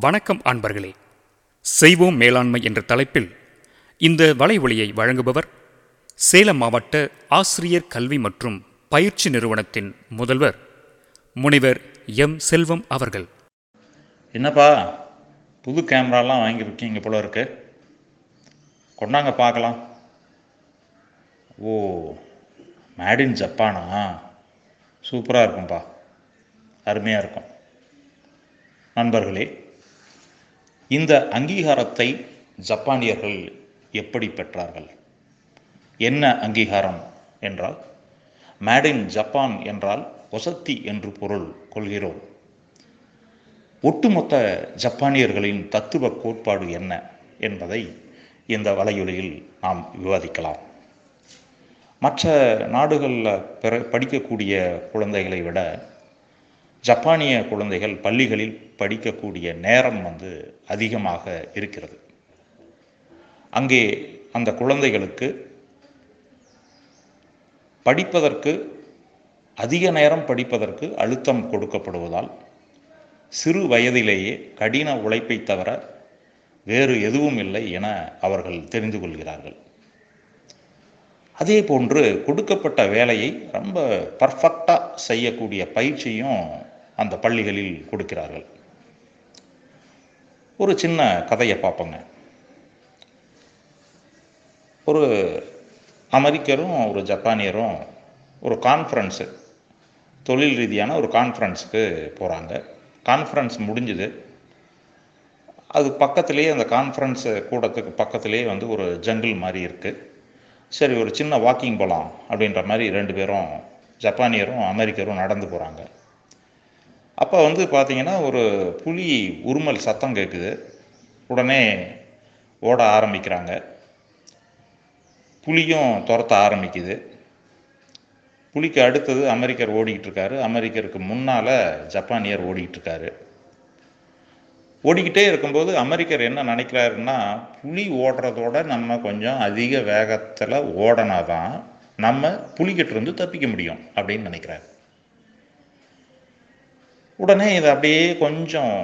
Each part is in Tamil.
வணக்கம் அன்பர்களே. செய்வோம் மேலாண்மை என்ற தலைப்பில் இந்த வலைவொலியை வழங்குபவர் சேலம் மாவட்ட ஆசிரியர் கல்வி மற்றும் பயிற்சி நிறுவனத்தின் முதல்வர் முனைவர் எம். செல்வம் அவர்கள். என்னப்பா புது கேமராலாம் வாங்கியிருக்கீங்க போல இருக்கு. கொண்டாங்க பார்க்கலாம். ஓ மேட் இன் ஜப்பானா சூப்பராக இருக்கும்பா. அருமையாக இருக்கும். நண்பர்களே இந்த அங்கீகாரத்தை ஜப்பானியர்கள் எப்படி பெற்றார்கள்? என்ன அங்கீகாரம் என்றால் மேட் இன் ஜப்பான் என்றால் வசதி என்று பொருள் கொள்கிறோம். ஒட்டுமொத்த ஜப்பானியர்களின் தத்துவ கோட்பாடு என்ன என்பதை இந்த வலையொலியில் நாம் விவாதிக்கலாம். மற்ற நாடுகளில் பிற படிக்கக்கூடிய குழந்தைகளை விட ஜப்பானிய குழந்தைகள் பள்ளிகளில் படிக்கக்கூடிய நேரம் வந்து அதிகமாக இருக்கிறது. அங்கே அந்த குழந்தைகளுக்கு படிப்பதற்கு அதிக நேரம் படிப்பதற்கு அழுத்தம் கொடுக்கப்படுவதால் சிறு வயதிலேயே கடின உழைப்பை தவிர வேறு எதுவும் இல்லை என அவர்கள் தெரிந்து கொள்கிறார்கள். அதே போன்று கொடுக்கப்பட்ட வேலையை ரொம்ப பர்ஃபெக்டாக செய்யக்கூடிய பயிற்சியும் அந்த பள்ளிகளில் கொடுக்கிறார்கள். ஒரு சின்ன கதையை பார்ப்போங்க. ஒரு அமெரிக்கரும் ஒரு ஜப்பானியரும் ஒரு கான்ஃபரன்ஸு தொழில் ரீதியான ஒரு கான்ஃபரன்ஸுக்கு போகிறாங்க கான்ஃபரன்ஸ் முடிஞ்சுது. அது பக்கத்துலேயே அந்த கான்ஃபரன்ஸ் கூடத்துக்கு பக்கத்துலேயே வந்து ஒரு ஜங்கிள் மாதிரி இருக்குது சரி ஒரு சின்ன வாக்கிங் போகலாம் அப்படின்ற மாதிரி ரெண்டு பேரும் ஜப்பானியரும் அமெரிக்கரும் நடந்து போகிறாங்க அப்போ வந்து பார்த்திங்கன்னா ஒரு புலி உருமல் சத்தம் கேட்குது உடனே ஓட ஆரம்பிக்கிறாங்க. புலியும் துரத்த ஆரம்பிக்குது. புலிக்கு அடுத்தது அமெரிக்கர் ஓடிக்கிட்டு இருக்காரு. அமெரிக்கருக்கு முன்னால் ஜப்பானியர் ஓடிக்கிட்டு இருக்காரு. ஓடிக்கிட்டே இருக்கும்போது அமெரிக்கர் என்ன நினைக்கிறாருன்னா புலி ஓடுறதோட நம்ம கொஞ்சம் அதிக வேகத்தில் ஓடனா தான் நம்ம புலிக்கிட்ட இருந்து தப்பிக்க முடியும் அப்படின்னு நினைக்கிறாரு. உடனே இதை அப்படியே கொஞ்சம்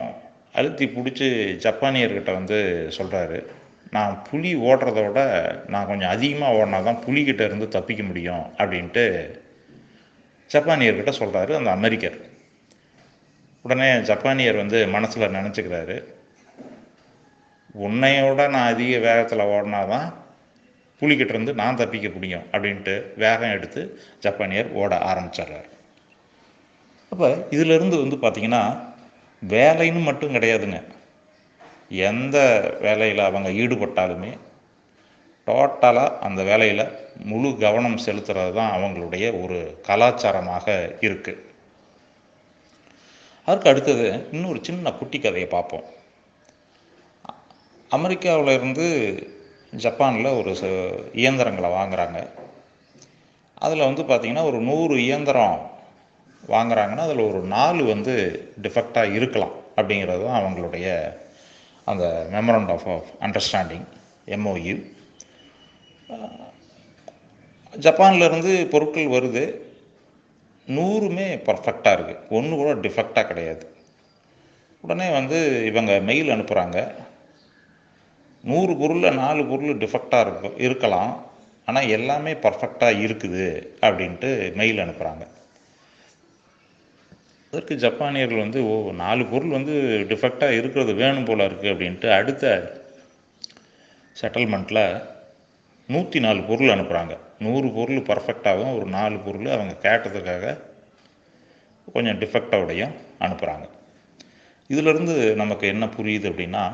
அழுத்தி பிடிச்சி ஜப்பானியர்கிட்ட வந்து சொல்கிறாரு நான் புலி ஓடுறத விட நான் கொஞ்சம் அதிகமாக ஓடினா தான் புலிகிட்ட இருந்து தப்பிக்க முடியும் அப்படின்ட்டு ஜப்பானியர்கிட்ட சொல்கிறாரு அந்த அமெரிக்கர். உடனே ஜப்பானியர் வந்து மனசில் நினச்சிக்கிறாரு. உன்னையோட நான் அதிக வேகத்தில் ஓடினா தான் புலிக்கிட்ட இருந்து நான் தப்பிக்க முடியும் அப்படின்ட்டு வேகம் எடுத்து ஜப்பானியர் ஓட ஆரம்பிச்சிடுறாரு. அப்போ இதிலிருந்து வந்து பார்த்திங்கன்னா வேலைன்னு மட்டும் கிடையாதுங்க. எந்த வேலையில் அவங்க ஈடுபட்டாலுமே டோட்டலாக அந்த வேலையில் முழு கவனம் செலுத்துறது தான் அவங்களுடைய ஒரு கலாச்சாரமாக இருக்குது அதற்கு அடுத்தது இன்னொரு சின்ன குட்டி கதையை பார்ப்போம். அமெரிக்காவில் இருந்து ஜப்பானில் ஒரு இயந்திரங்களை வாங்குகிறாங்க அதில் வந்து பார்த்திங்கன்னா ஒரு நூறு இயந்திரம் வாங்குறாங்கன்னா அதில் ஒரு நாலு வந்து டிஃபெக்டாக இருக்கலாம் அப்படிங்கிறது தான் அவங்களுடைய அந்த memorandum of of understanding MOU ஜப்பான்லேருந்து பொருட்கள் வருது. நூறுமே பர்ஃபெக்டாக இருக்குது ஒன்று கூட டிஃபெக்டாக கிடையாது. உடனே வந்து இவங்க மெயில் அனுப்புகிறாங்க நூறு பொருளில் நாலு பொருள் டிஃபெக்டாக இருக்கும் இருக்கலாம். ஆனால் எல்லாமே பர்ஃபெக்டாக இருக்குது அப்படின்ட்டு மெயில் அனுப்புகிறாங்க அதற்கு ஜப்பானியர்கள் வந்து ஓ நாலு பொருள் வந்து டிஃபெக்டாக இருக்கிறது வேணும் போல் இருக்குது அப்படின்ட்டு அடுத்த செட்டில்மெண்ட்டில் நூற்றி நாலு பொருள் அனுப்புகிறாங்க நூறு பொருள் பர்ஃபெக்டாகவும் ஒரு நாலு பொருள் அவங்க கேட்டதுக்காக கொஞ்சம் டிஃபெக்டாவோடையும் அனுப்புகிறாங்க இதிலிருந்து நமக்கு என்ன புரியுது அப்படின்னா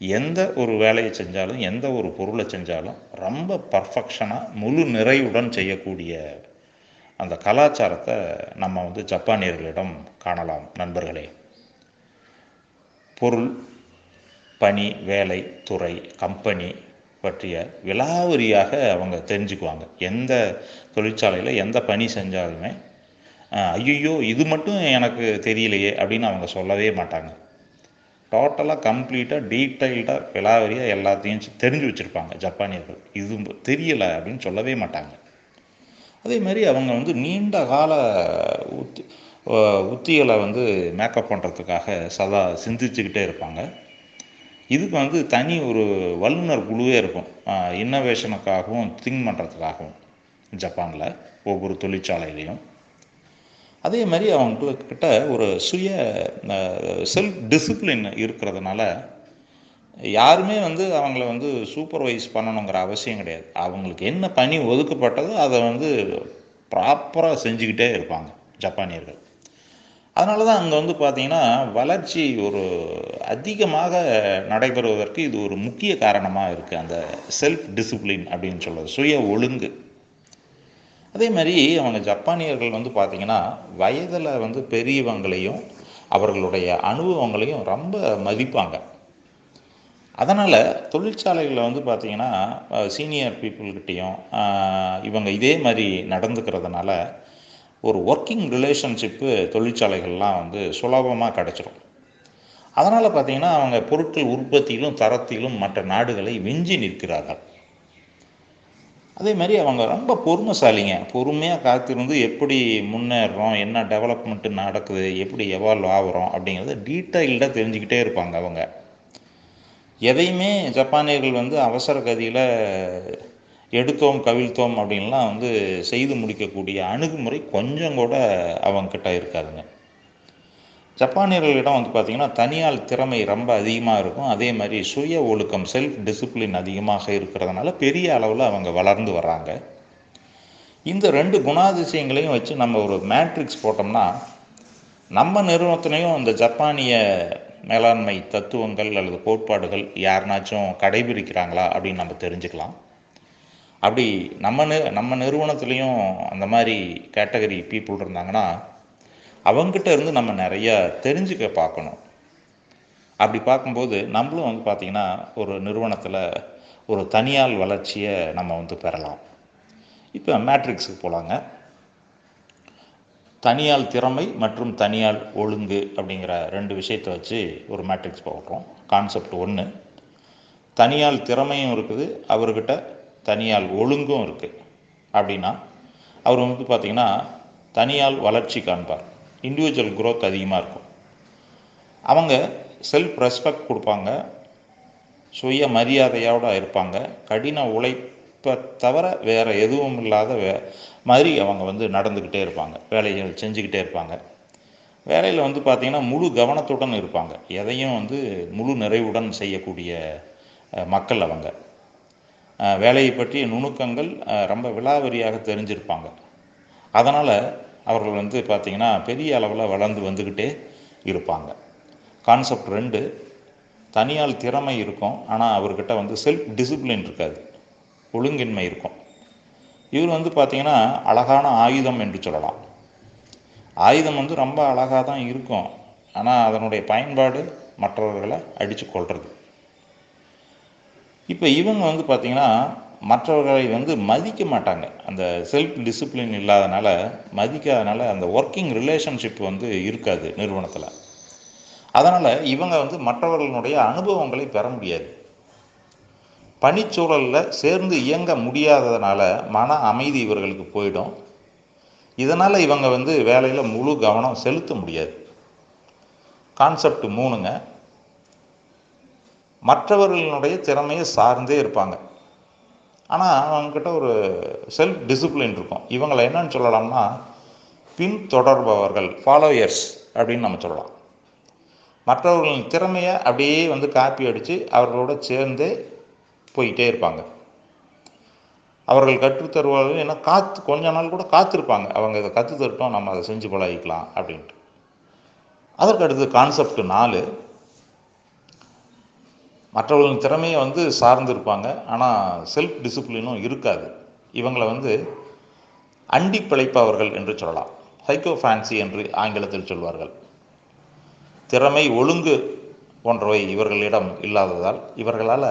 எந்த ஒரு வேலையை செஞ்சாலும் எந்த ஒரு பொருளை செஞ்சாலும் ரொம்ப பர்ஃபெக்ஷனாக முழு நிறைவுடன் செய்யக்கூடிய அந்த கலாச்சாரத்தை நம்ம வந்து ஜப்பானியர்களிடம் காணலாம் நண்பர்களே. பொருள் பணி வேலை துறை கம்பெனி பற்றிய விலாவரியாக அவங்க தெரிஞ்சுக்குவாங்க. எந்த தொழிற்சாலையில் எந்த பணி செஞ்சாலுமே ஐயோ இது மட்டும் எனக்கு தெரியலையே அப்படின்னு அவங்க சொல்லவே மாட்டாங்க. டோட்டலாக கம்ப்ளீட்டாக டீட்டெயில்டாக விலாவரியாக எல்லாத்தையும் தெரிஞ்சு வச்சுருப்பாங்க ஜப்பானியர்கள். இது தெரியலை அப்படின்னு சொல்லவே மாட்டாங்க. அதே மாதிரி அவங்க வந்து நீண்ட கால உத்தி உத்திகளை வந்து மேக்கப் பண்ணுறதுக்காக சதா சிந்திச்சுக்கிட்டே இருப்பாங்க. இதுக்கு வந்து தனி ஒரு வல்லுநர் குழுவே இருக்கும். இன்னோவேஷனுக்காகவும் திங்க் பண்ணுறதுக்காகவும் ஜப்பானில் ஒவ்வொரு தொழிற்சாலையிலையும். அதே மாதிரி அவங்கக்கிட்ட ஒரு சுய செல்ஃப் டிசிப்ளின் இருக்கிறதுனால யாருமே வந்து அவங்கள வந்து சூப்பர்வைஸ் பண்ணணுங்கிற அவசியம் கிடையாது. அவங்களுக்கு என்ன பணி ஒதுக்கப்பட்டதோ அதை வந்து ப்ராப்பராக செஞ்சுக்கிட்டே இருப்பாங்க ஜப்பானியர்கள். அதனால தான் அங்கே வந்து பார்த்திங்கன்னா வளர்ச்சி ஒரு அதிகமாக நடைபெறுவதற்கு இது ஒரு முக்கிய காரணமாக இருக்குது அந்த செல்ஃப் டிசிப்ளின் அப்படின்னு சொல்கிறது சுய ஒழுங்கு. அதே மாதிரி அவங்க ஜப்பானியர்கள் வந்து பார்த்திங்கன்னா வயதில் வந்து பெரியவங்களையும் அவர்களுடைய அனுபவங்களையும் ரொம்ப மதிப்பாங்க. அதனால் தொழிற்சாலைகளில் வந்து பார்த்திங்கன்னா சீனியர் பீப்புள்கிட்டையும் இவங்க இதே மாதிரி நடந்துக்கிறதுனால ஒரு ஒர்க்கிங் ரிலேஷன்ஷிப்பு தொழிற்சாலைகள்லாம் வந்து சுலபமாக கிடச்சிரும். அதனால் பார்த்திங்கன்னா அவங்க பொருட்கள் உற்பத்தியிலும் தரத்திலும் மற்ற நாடுகளை விஞ்சி நிற்கிறார்கள். அதே மாதிரி அவங்க ரொம்ப பொறுமைசாலிங்க. பொறுமையாக காத்திருந்து எப்படி முன்னேறுறோம் என்ன டெவலப்மெண்ட்டு நடக்குது எப்படி எவால்வ் ஆகுறோம் அப்படிங்கிறத டீட்டெயில்டாக தெரிஞ்சுக்கிட்டே இருப்பாங்க அவங்க. எதையுமே ஜப்பானியர்கள் வந்து அவசர கதியில் எடுத்தோம் கவிழ்த்தோம் அப்படின்லாம் வந்து செய்து முடிக்கக்கூடிய அணுகுமுறை கொஞ்சம் கூட அவங்கக்கிட்ட இருக்காதுங்க. ஜப்பானியர்களிடம் வந்து பார்த்திங்கன்னா தனியால் திறமை ரொம்ப அதிகமாக இருக்கும். அதே மாதிரி சுய ஒழுக்கம் செல்ஃப் டிசிப்ளின் அதிகமாக இருக்கிறதுனால பெரிய அளவில் அவங்க வளர்ந்து வர்றாங்க. இந்த ரெண்டு குணாதிசயங்களையும் வச்சு நம்ம ஒரு மேட்ரிக்ஸ் போட்டோம்னா நம்ம நிறுவனத்துலேயும் அந்த ஜப்பானிய மேலாண்மை தத்துவங்கள் அல்லது கோட்பாடுகள் யாருனாச்சும் கடைபிடிக்கிறாங்களா அப்படின்னு நம்ம தெரிஞ்சுக்கலாம். அப்படி நம்ம நி நம்ம நிறுவனத்துலேயும் அந்த மாதிரி கேட்டகரி பீப்புள் இருந்தாங்கன்னா அவங்ககிட்ட இருந்து நம்ம நிறைய தெரிஞ்சுக்க பார்க்கணும். அப்படி பார்க்கும்போது நம்மளும் வந்து பார்த்திங்கன்னா ஒரு நிறுவனத்தில் ஒரு தனியால் வளர்ச்சியை நம்ம வந்து பெறலாம். இப்போ மேட்ரிக்ஸுக்கு போகலாங்க தனியால் திறமை மற்றும் தனியால் ஒழுங்கு அப்படிங்கிற ரெண்டு விஷயத்தை வச்சு ஒரு மேட்ரிக்ஸ் போடுறோம் கான்செப்ட் ஒன்று தனியால் திறமையும் இருக்குது அவர்கிட்ட தனியால் ஒழுங்கும் இருக்குது அப்படின்னா அவர் வந்து பார்த்திங்கன்னா தனியால் வளர்ச்சி காண்பார். இண்டிவிஜுவல் குரோத் அதிகமாக இருக்கும். அவங்க செல்ஃப் ரெஸ்பெக்ட் கொடுப்பாங்க. சுய மரியாதையோடு இருப்பாங்க. கடின உழைப்பு இப்போ தவிர வேறு எதுவும் இல்லாத வே மாதிரி அவங்க வந்து நடந்துக்கிட்டே இருப்பாங்க. வேலைகள் செஞ்சுக்கிட்டே இருப்பாங்க. வேலையில் வந்து பார்த்திங்கன்னா முழு கவனத்துடன் இருப்பாங்க. எதையும் வந்து முழு நிறைவுடன் செய்யக்கூடிய மக்கள் அவங்க. வேலையை பற்றிய நுணுக்கங்கள் ரொம்ப விலாவரியாக தெரிஞ்சிருப்பாங்க. அதனால் அவர்கள் வந்து பார்த்திங்கன்னா பெரிய அளவில் வளர்ந்து வந்துக்கிட்டே இருப்பாங்க. கான்செப்ட் ரெண்டு தனியால் திறமை இருக்கும். ஆனால் அவர்கிட்ட வந்து செல்ஃப் டிசிப்ளின் இருக்காது. ஒழுங்கின்மை இருக்கும். இவர் வந்து பார்த்திங்கன்னா அழகான ஆயுதம் என்று சொல்லலாம். ஆயுதம் வந்து ரொம்ப அழகாக தான் இருக்கும். ஆனால் அதனுடைய பயன்பாடு மற்றவர்களை அடித்து கொள்வது இப்போ இவங்க வந்து பார்த்திங்கன்னா மற்றவர்களை வந்து மதிக்க மாட்டாங்க. அந்த செல்ஃப் டிசிப்ளின் இல்லாதனால மதிக்காதனால அந்த ஒர்க்கிங் ரிலேஷன்ஷிப் வந்து இருக்காது நிறுவனத்தில். அதனால் இவங்க வந்து மற்றவர்களுடைய அனுபவங்களை பெற முடியாது. பணிச்சூழலில் சேர்ந்து இயங்க முடியாததுனால மன அமைதி இவர்களுக்கு போயிடும். இதனால் இவங்க வந்து வேலையில் முழு கவனம் செலுத்த முடியாது. கான்செப்ட் மூணுங்க. மற்றவர்களினுடைய திறமையை சார்ந்தே இருப்பாங்க. ஆனால் அவங்கக்கிட்ட ஒரு செல்ஃப் டிசிப்ளின் இருக்கும். இவங்களை என்னன்னு சொல்லலாம்னா பின் தொடர்பவர்கள் ஃபாலோயர்ஸ் அப்படின்னு நம்ம சொல்லலாம். மற்றவர்களின் திறமையை அப்படியே வந்து காப்பி அடித்து அவர்களோட சேர்ந்தே போயிட்டே இருப்பாங்க. அவர்கள் கற்றுத்தருவார்கள் ஏன்னா காத்து கொஞ்ச நாள் கூட காத்திருப்பாங்க. அவங்க இதை கற்று தரட்டும் நம்ம அதை செஞ்சு பழகிக்கலாம் அப்படின்ட்டு. அதற்கு அடுத்து கான்செப்ட் நாலு. மற்றவர்களின் திறமையை வந்து சார்ந்து இருப்பாங்க ஆனால் செல்ஃப் டிசிப்ளினும் இருக்காது. இவங்களை வந்து அண்டி பிழைப்பவர்கள் என்று சொல்லலாம். சைக்கோ ஃபேன்சி என்று ஆங்கிலத்தில் சொல்வார்கள். திறமை ஒழுங்கு போன்றவை இவர்களிடம் இல்லாததால் இவர்களால்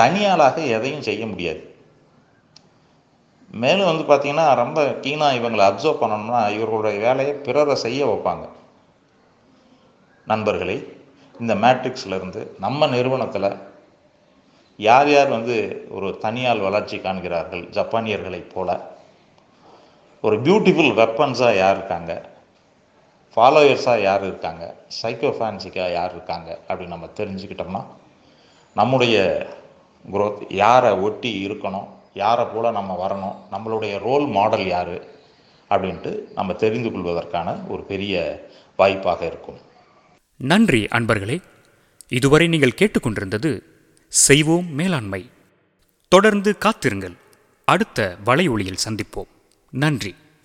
தனியாளாக எதையும் செய்ய முடியாது. மேலும் வந்து பார்த்திங்கன்னா ரொம்ப கீனாக இவங்களை அப்சர்வ் பண்ணணும்னா இவர்களுடைய வேலையை பிறரை செய்ய வைப்பாங்க. நண்பர்களே இந்த மேட்ரிக்ஸ்லேருந்து நம்ம நிறுவனத்தில் யார் யார் வந்து ஒரு தனியால் வளர்ச்சி காண்கிறார்கள் ஜப்பானியர்களைப் போல ஒரு பியூட்டிஃபுல் வெப்பன்ஸாக யார் இருக்காங்க ஃபாலோயர்ஸாக யார் இருக்காங்க சைக்கோ ஃபேன்சிக்காக யார் இருக்காங்க அப்படின்னு நம்ம தெரிஞ்சுக்கிட்டோம்னா நம்முடைய குரோத் யாரை ஒட்டி இருக்கணும் யாரை போல் நம்ம வரணும் நம்மளுடைய ரோல் மாடல் யார் அப்படின்ட்டு நம்ம தெரிந்து கொள்வதற்கான ஒரு பெரிய வாய்ப்பாக இருக்கும். நன்றி அன்பர்களே. இதுவரை நீங்கள் கேட்டுக்கொண்டிருந்தது செய்வோம் மேலாண்மை. தொடர்ந்து காத்திருங்கள். அடுத்த வலை ஒளியில் சந்திப்போம். நன்றி.